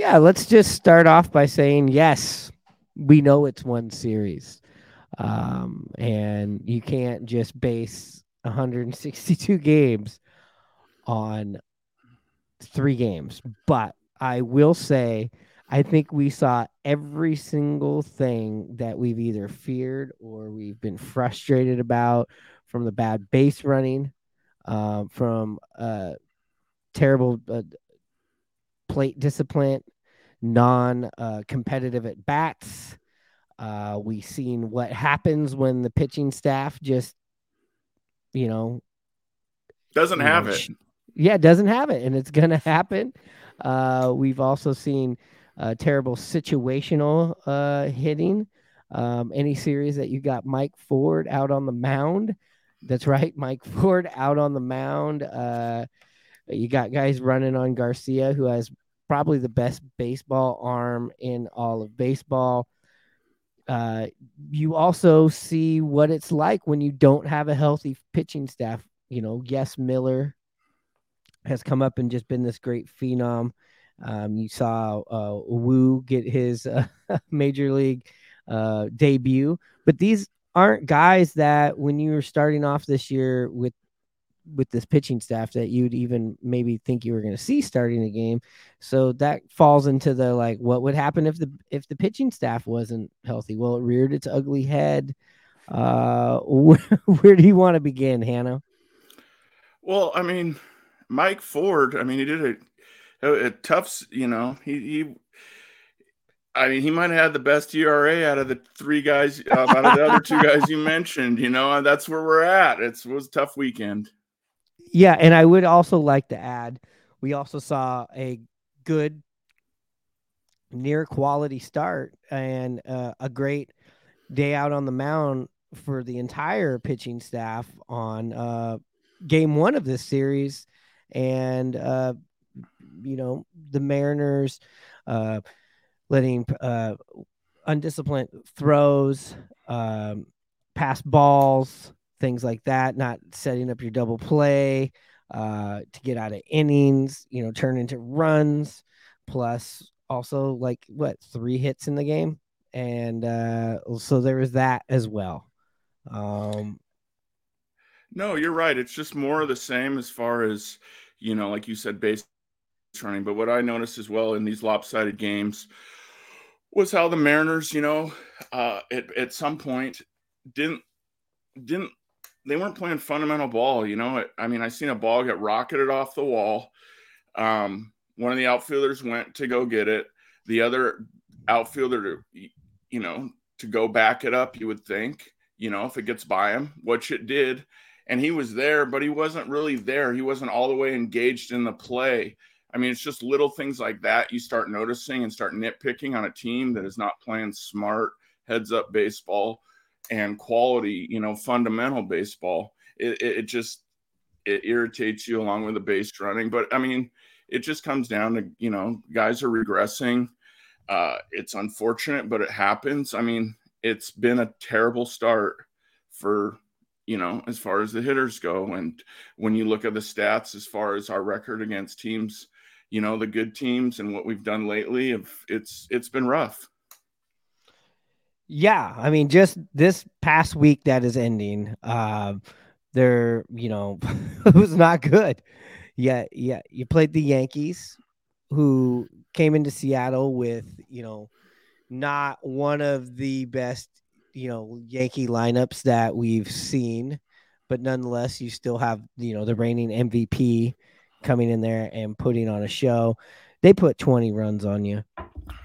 Yeah, let's just start off by saying yes, we know it's one series. Um, and you can't just base 162 games on three games. But I will say, I think we saw every single thing that we've either feared or we've been frustrated about from the bad base running, um, from uh, terrible uh, plate discipline, non uh, competitive at bats. Uh, we seen what happens when the pitching staff just, you know, doesn't you have know, it. sh- yeah, doesn't have it, and it's gonna happen. Uh, we've also seen uh, terrible situational uh, hitting. Um, any series that you got Mike Ford out on the mound. That's right, Mike Ford out on the mound. Uh, you got guys running on Garcia, who has probably the best baseball arm in all of baseball. Uh, you also see what it's like when you don't have a healthy pitching staff. You know, yes, Miller has come up and just been this great phenom. Um, you saw uh, Woo get his uh, major league uh, debut, but these aren't guys that when you were starting off this year with with this pitching staff that you'd even maybe think you were going to see starting the game. So that falls into the like, what would happen if the if the pitching staff wasn't healthy? Well, it reared its ugly head. Uh, where, where do you want to begin, Hannah? Well, I mean, Mike Ford. I mean, he did a, a, a tough. You know, he he. I mean, he might have had the best ERA out of the three guys, uh, out of the other two guys you mentioned. You know, and that's where we're at. It's, it was a tough weekend. Yeah, and I would also like to add, we also saw a good, near quality start and uh, a great day out on the mound for the entire pitching staff on uh, game one of this series, and uh, you know the Mariners uh, letting uh, undisciplined throws, um, pass balls things like that, not setting up your double play uh, to get out of innings, you know, turn into runs, plus also like what three hits in the game. And uh, so there was that as well. Um, no, you're right. It's just more of the same as far as, you know, like you said, base running. But what I noticed as well in these lopsided games was how the Mariners, you know, uh, at, at some point didn't didn't they weren't playing fundamental ball. You know, I mean, I seen a ball get rocketed off the wall. Um, one of the outfielders went to go get it. The other outfielder, you know, to go back it up. You would think, you know, if it gets by him, which it did, and he was there, but he wasn't really there. He wasn't all the way engaged in the play. I mean, it's just little things like that you start noticing and start nitpicking on a team that is not playing smart heads up baseball and quality, you know, fundamental baseball. It, it, it, just it irritates you along with the base running. But I mean, it just comes down to you know, guys are regressing. Uh, it's unfortunate, but it happens. I mean, it's been a terrible start for you know as far as the hitters go and when you look at the stats as far as our record against teams you know the good teams and what we've done lately it's it's been rough yeah, I mean, just this past week that is ending, uh, there, you know, it was not good. Yeah, yeah, you played the Yankees, who came into Seattle with, you know, not one of the best, you know, Yankee lineups that we've seen, but nonetheless, you still have, you know, the reigning MVP coming in there and putting on a show. They put 20 runs on you,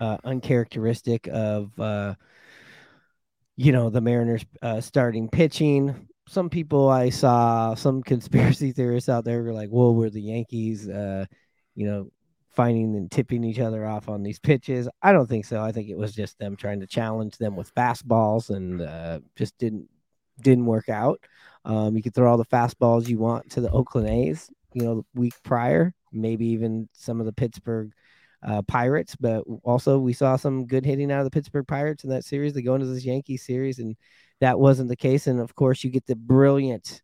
uh, uncharacteristic of, uh, you know the Mariners uh, starting pitching. Some people I saw, some conspiracy theorists out there were like, "Well, we're the Yankees," uh, you know, finding and tipping each other off on these pitches. I don't think so. I think it was just them trying to challenge them with fastballs, and uh, just didn't didn't work out. Um, you could throw all the fastballs you want to the Oakland A's, you know, the week prior, maybe even some of the Pittsburgh uh, Pirates, but also we saw some good hitting out of the Pittsburgh Pirates in that series. They go into this Yankee series, and that wasn't the case. And of course, you get the brilliant,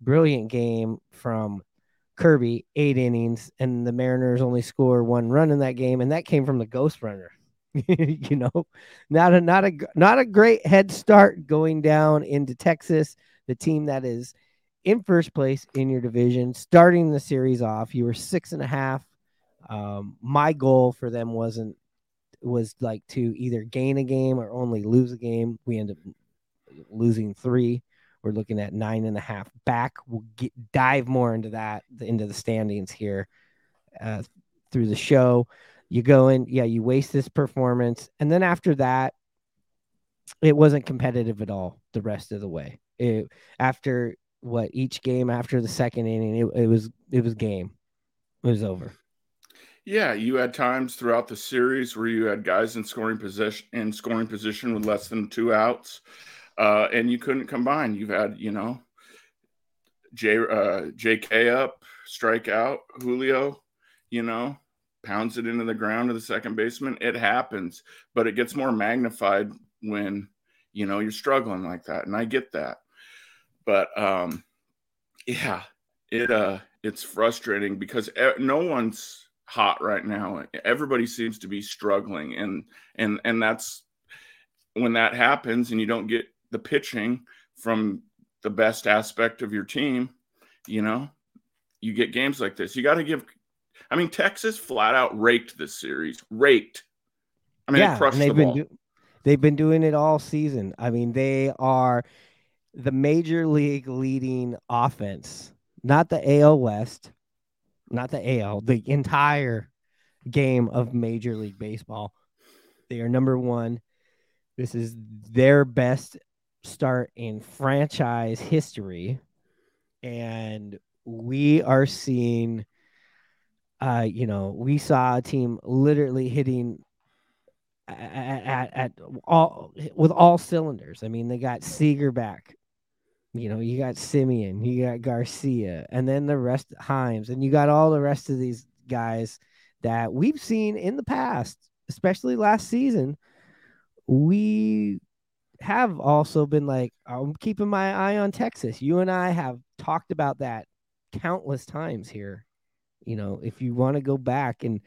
brilliant game from Kirby eight innings, and the Mariners only score one run in that game, and that came from the Ghost Runner. you know, not a not a not a great head start going down into Texas, the team that is in first place in your division, starting the series off. You were six and a half. Um, my goal for them wasn't was like to either gain a game or only lose a game. We end up losing three. We're looking at nine and a half back. We'll get, dive more into that, into the standings here uh, through the show. You go in, yeah, you waste this performance. And then after that, it wasn't competitive at all the rest of the way. It, after what each game after the second inning, it, it was it was game. It was over. Yeah, you had times throughout the series where you had guys in scoring position in scoring position with less than two outs uh, and you couldn't combine. You've had, you know, J, uh, JK up, strike out, Julio, you know, pounds it into the ground to the second baseman. It happens, but it gets more magnified when, you know, you're struggling like that. And I get that. But, um, yeah, it, uh, it's frustrating because no one's hot right now. Everybody seems to be struggling. And, and, and that's, when that happens and you don't get the pitching from the best aspect of your team, you know, you get games like this. You got to give. I mean, Texas flat out raked this series. Raked. I mean, yeah, crushed they've the been do- they've been doing it all season. I mean, they are the major league leading offense, not the AL West, not the AL, the entire game of Major League Baseball. They are number one. This is their best start in franchise history and we are seeing uh you know we saw a team literally hitting at, at, at all with all cylinders i mean they got seager back you know you got Semien, you got garcia and then the rest Himes and you got all the rest of these guys that we've seen in the past especially last season we have also been like, I'm keeping my eye on Texas. You and I have talked about that countless times here. You know, if you want to go back and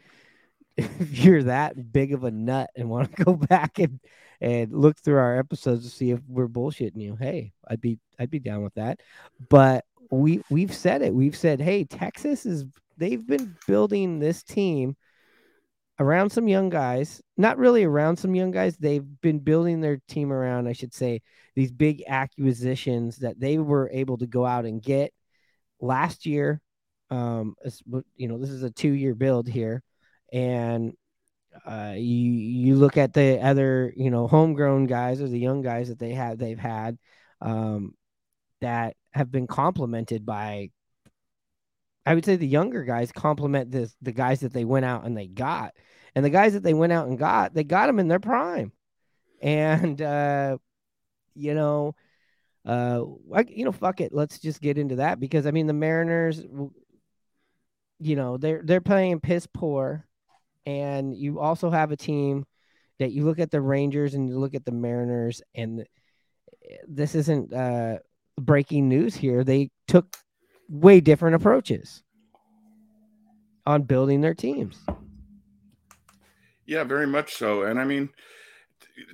if you're that big of a nut and want to go back and and look through our episodes to see if we're bullshitting you, hey, I'd be I'd be down with that. But we we've said it. We've said, hey, Texas is they've been building this team around some young guys, not really around some young guys. They've been building their team around, I should say, these big acquisitions that they were able to go out and get last year. Um, you know, this is a two year build here. And uh, you you look at the other, you know, homegrown guys or the young guys that they have they've had um, that have been complemented by I would say the younger guys complement the the guys that they went out and they got, and the guys that they went out and got, they got them in their prime, and uh, you know, uh, I, you know, fuck it, let's just get into that because I mean the Mariners, you know, they're they're playing piss poor, and you also have a team that you look at the Rangers and you look at the Mariners, and this isn't uh, breaking news here. They took way different approaches on building their teams. Yeah, very much so. And I mean,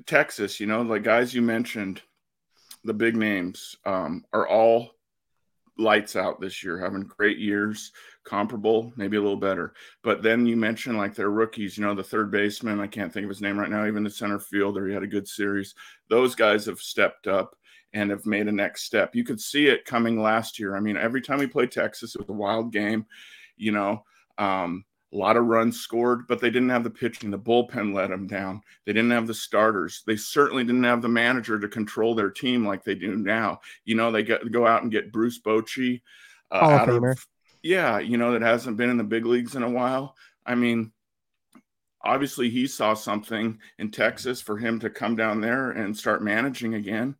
Texas, you know, the guys you mentioned, the big names um, are all lights out this year, having great years, comparable, maybe a little better. But then you mentioned like their rookies, you know, the third baseman, I can't think of his name right now, even the center fielder, he had a good series. Those guys have stepped up and have made a next step. You could see it coming last year. I mean, every time we played Texas, it was a wild game. You know, um, a lot of runs scored, but they didn't have the pitching. The bullpen let them down. They didn't have the starters. They certainly didn't have the manager to control their team like they do now. You know, they get, go out and get Bruce Bochy. Uh, out of, yeah, you know, that hasn't been in the big leagues in a while. I mean, obviously he saw something in Texas for him to come down there and start managing again.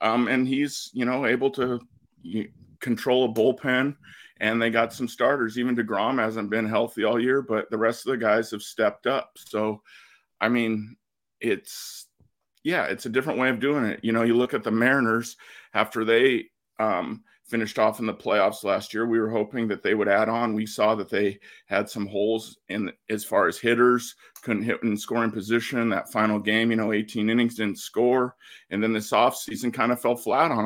Um, and he's, you know, able to control a bullpen. And they got some starters. Even DeGrom hasn't been healthy all year, but the rest of the guys have stepped up. So, I mean, it's, yeah, it's a different way of doing it. You know, you look at the Mariners after they um, finished off in the playoffs last year. We were hoping that they would add on. We saw that they had some holes in as far as hitters, couldn't hit in scoring position. That final game, you know, 18 innings didn't score. And then this offseason kind of fell flat on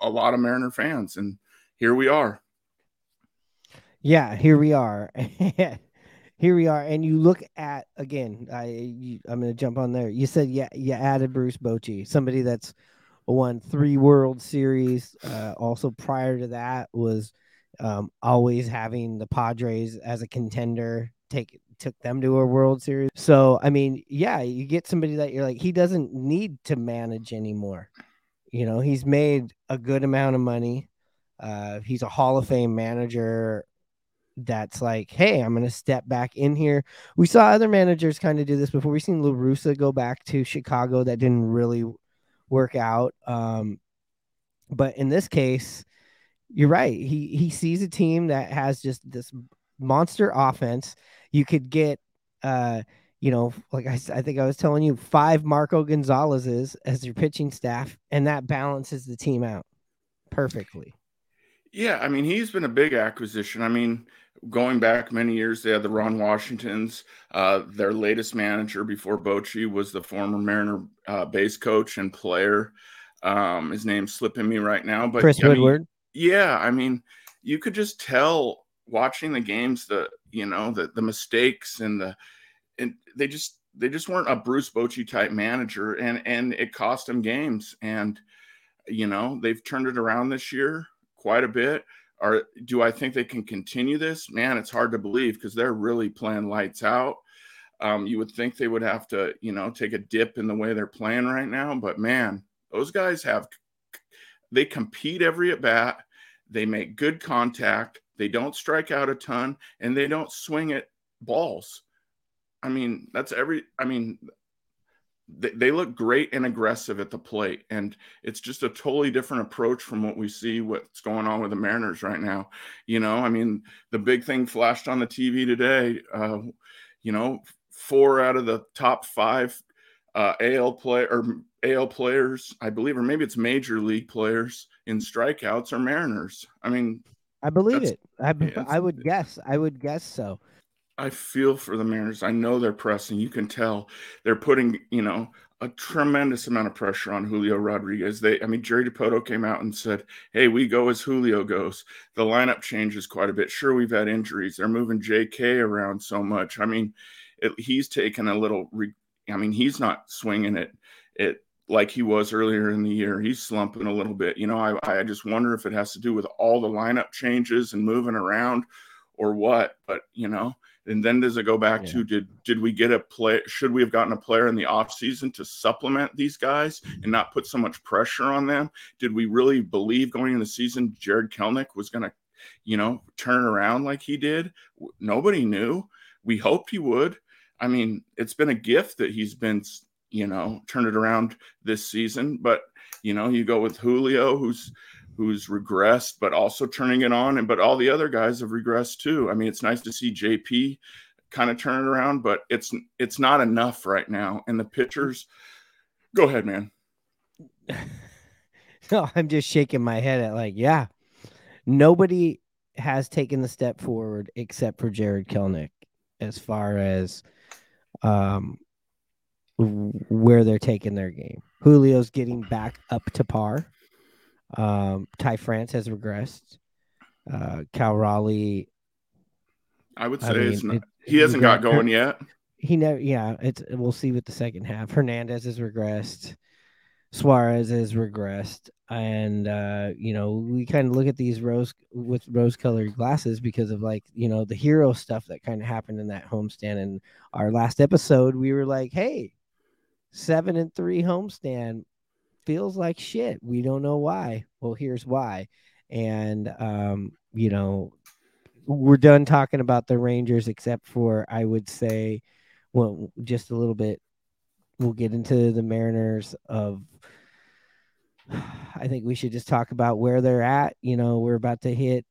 a, a lot of Mariner fans. And here we are. Yeah, here we are. here we are. And you look at again, I you, I'm going to jump on there. You said yeah, you added Bruce Bochy, somebody that's won three World Series. Uh, also, prior to that, was um, always having the Padres as a contender. Take took them to a World Series. So, I mean, yeah, you get somebody that you're like, he doesn't need to manage anymore. You know, he's made a good amount of money. Uh, he's a Hall of Fame manager that's like, hey, I'm to step back in here. We saw other managers kind of do this before. We've seen La Russa go back to Chicago. That didn't really work out. Um, but in this case, you're right. He he sees a team that has just this monster offense. You could get, uh, you know, like I, I think I was telling you, five Marco Gonzalez's as your pitching staff, and that balances the team out perfectly. Yeah, I mean, he's been a big acquisition. I mean, going back many years, they had the Ron Washingtons. Uh, their latest manager before Bochy was the former Mariner uh, base coach and player. Um, his name's slipping me right now, but Chris I Woodward. Mean, yeah, I mean, you could just tell watching the games the you know the the mistakes and the and they just they just weren't a Bruce Bochy type manager, and and it cost them games. And you know they've turned it around this year quite a bit. Are do I think they can continue this? Man, it's hard to believe because they're really playing lights out. Um, you would think they would have to, you know, take a dip in the way they're playing right now, but man, those guys have they compete every at bat. They make good contact. They don't strike out a ton, and they don't swing at balls. I mean, that's every. I mean, they, they look great and aggressive at the plate and it's just a totally different approach from what we see what's going on with the mariners right now. You know i mean the big thing flashed on the tv today uh, you know four out of the top five uh, al play or al players i believe or maybe it's major league players in strikeouts are mariners. I mean i believe it. I, I would guess i would guess so I feel for the Mariners. I know they're pressing. You can tell they're putting, you know, a tremendous amount of pressure on Julio Rodriguez. They, I mean, Jerry Dipoto came out and said, "Hey, we go as Julio goes." The lineup changes quite a bit. Sure, we've had injuries. They're moving J.K. around so much. I mean, it, he's taken a little. Re, I mean, he's not swinging it it like he was earlier in the year. He's slumping a little bit. You know, I I just wonder if it has to do with all the lineup changes and moving around, or what. But you know and then does it go back yeah. to did did we get a play should we have gotten a player in the offseason to supplement these guys and not put so much pressure on them? Did we really believe going into the season Jarred kelenic was going to you know turn around like he did? Nobody knew. We hoped he would. I mean it's been a gift that he's been you know turned it around this season but you know you go with julio who's who's regressed, but also turning it on. And but all the other guys have regressed too. I mean, it's nice to see JP kind of turn it around, but it's it's not enough right now. And the pitchers, go ahead, man. no, I'm just shaking my head at like, yeah, nobody has taken the step forward except for Jarred Kelenic as far as um where they're taking their game. Julio's getting back up to par. Um, Ty France has regressed. Uh, Cal Raleigh. I would say I mean, it's not, it, he hasn't got going yet. He never, yeah. It's we'll see with the second half. Hernandez has regressed. Suarez has regressed, and uh, you know we kind of look at these rose with rose-colored glasses because of like you know the hero stuff that kind of happened in that homestand. And our last episode, we were like, "Hey, seven and three homestand feels like shit. We don't know why. Well, here's why. And um, you know, we're done talking about the Rangers, except for I would say, well, just a little bit. We'll get into the Mariners of. I think we should just talk about where they're at. You know, we're about to hit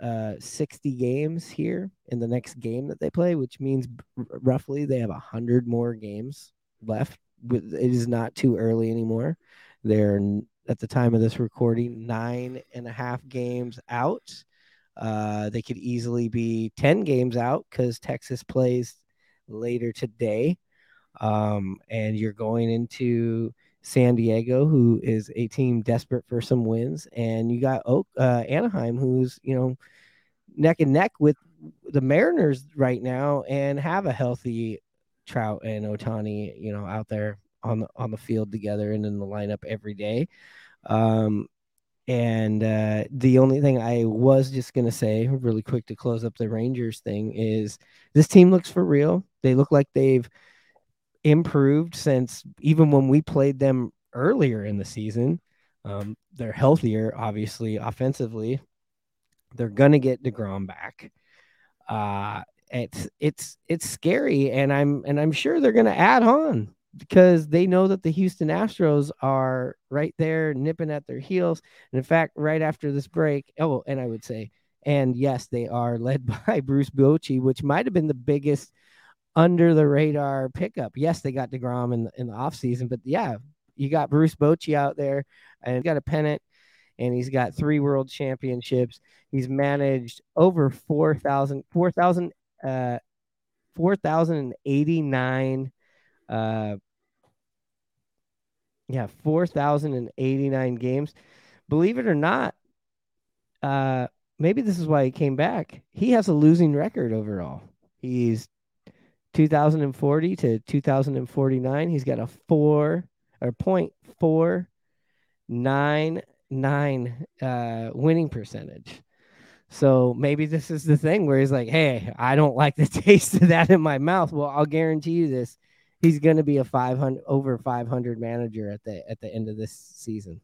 uh, 60 games here in the next game that they play, which means roughly they have 100 more games left. It is not too early anymore. They're at the time of this recording, nine and a half games out. Uh, they could easily be 10 games out because Texas plays later today. Um, and you're going into San Diego, who is a team desperate for some wins, and you got Oak, uh, Anaheim, who's you know neck and neck with the Mariners right now, and have a healthy Trout and Ohtani, you know, out there on the on the field together and in the lineup every day. Um, and uh, the only thing I was just gonna say, really quick to close up the Rangers thing, is this team looks for real. They look like they've improved since even when we played them earlier in the season. Um, they're healthier, obviously, offensively. They're gonna get Degrom back. Uh, it's it's it's scary, and I'm and I'm sure they're gonna add on because they know that the Houston Astros are right there nipping at their heels. And in fact, right after this break, oh, and I would say, and yes, they are led by Bruce Bochy, which might have been the biggest under the radar pickup. Yes, they got DeGrom in the, in the offseason, but yeah, you got Bruce Bochy out there and got a pennant and he's got three world championships. He's managed over 4,000, 4,000, uh, 4,089, uh, yeah, 4,089 games. Believe it or not, uh, maybe this is why he came back. He has a losing record overall. He's 2040 to 2049. He's got a four or point four nine nine uh, winning percentage. So maybe this is the thing where he's like, "Hey, I don't like the taste of that in my mouth." Well, I'll guarantee you this: he's going to be a 500 over 500 manager at the at the end of this season.